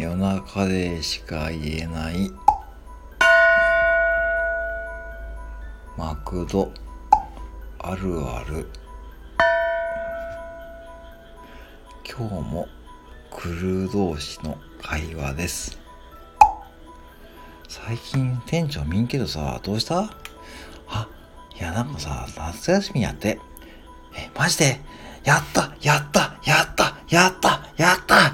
夜中でしか言えない。マクド。あるある。今日もクルー同士の会話です。最近店長見んけどさどうした？あいやなんかさ夏休みやって。えマジで？やったやったやったやったやった。